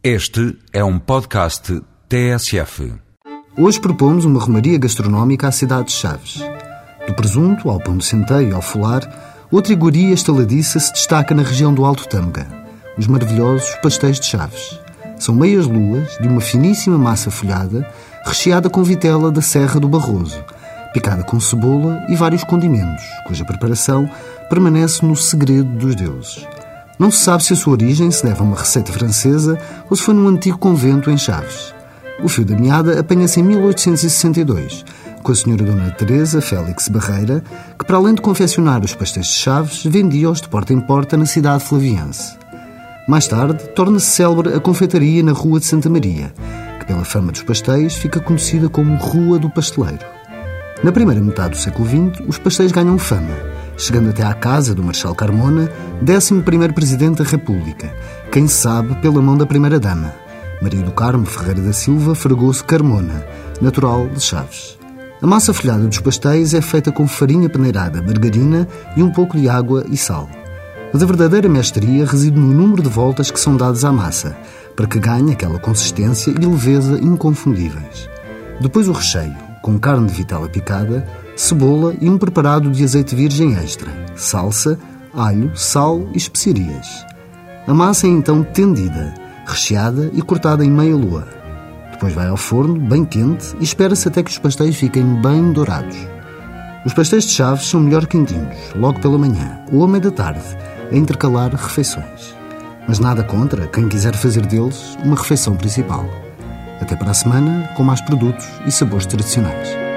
Este é um podcast TSF. Hoje propomos uma romaria gastronómica à cidade de Chaves. Do presunto ao pão de centeio ao folar, outra iguaria estaladiça se destaca na região do Alto Tâmega, os maravilhosos pastéis de Chaves. São meias luas de uma finíssima massa folhada, recheada com vitela da Serra do Barroso, picada com cebola e vários condimentos, cuja preparação permanece no segredo dos deuses. Não se sabe se a sua origem se deve a uma receita francesa ou se foi num antigo convento em Chaves. O fio da meada apanha-se em 1862, com a senhora Dona Teresa Félix Barreira, que para além de confeccionar os pastéis de Chaves, vendia-os de porta em porta na cidade flaviense. Mais tarde, torna-se célebre a confeitaria na Rua de Santa Maria, que pela fama dos pastéis fica conhecida como Rua do Pasteleiro. Na primeira metade do século XX, os pastéis ganham fama chegando até à casa do Marechal Carmona, 11 Presidente da República, quem sabe pela mão da Primeira-Dama. Maria do Carmo Ferreira da Silva Fragoso Carmona, natural de Chaves. A massa folhada dos pastéis é feita com farinha peneirada, margarina e um pouco de água e sal. Mas a verdadeira mestria reside no número de voltas que são dadas à massa, para que ganhe aquela consistência e leveza inconfundíveis. Depois o recheio, com carne de vitela picada, cebola e um preparado de azeite virgem extra, salsa, alho, sal e especiarias. A massa é então tendida, recheada e cortada em meia lua. Depois vai ao forno, bem quente, e espera-se até que os pastéis fiquem bem dourados. Os pastéis de chaves são melhor quentinhos, logo pela manhã ou à meia da tarde, a intercalar refeições. Mas nada contra quem quiser fazer deles uma refeição principal. Até para a semana, com mais produtos e sabores tradicionais.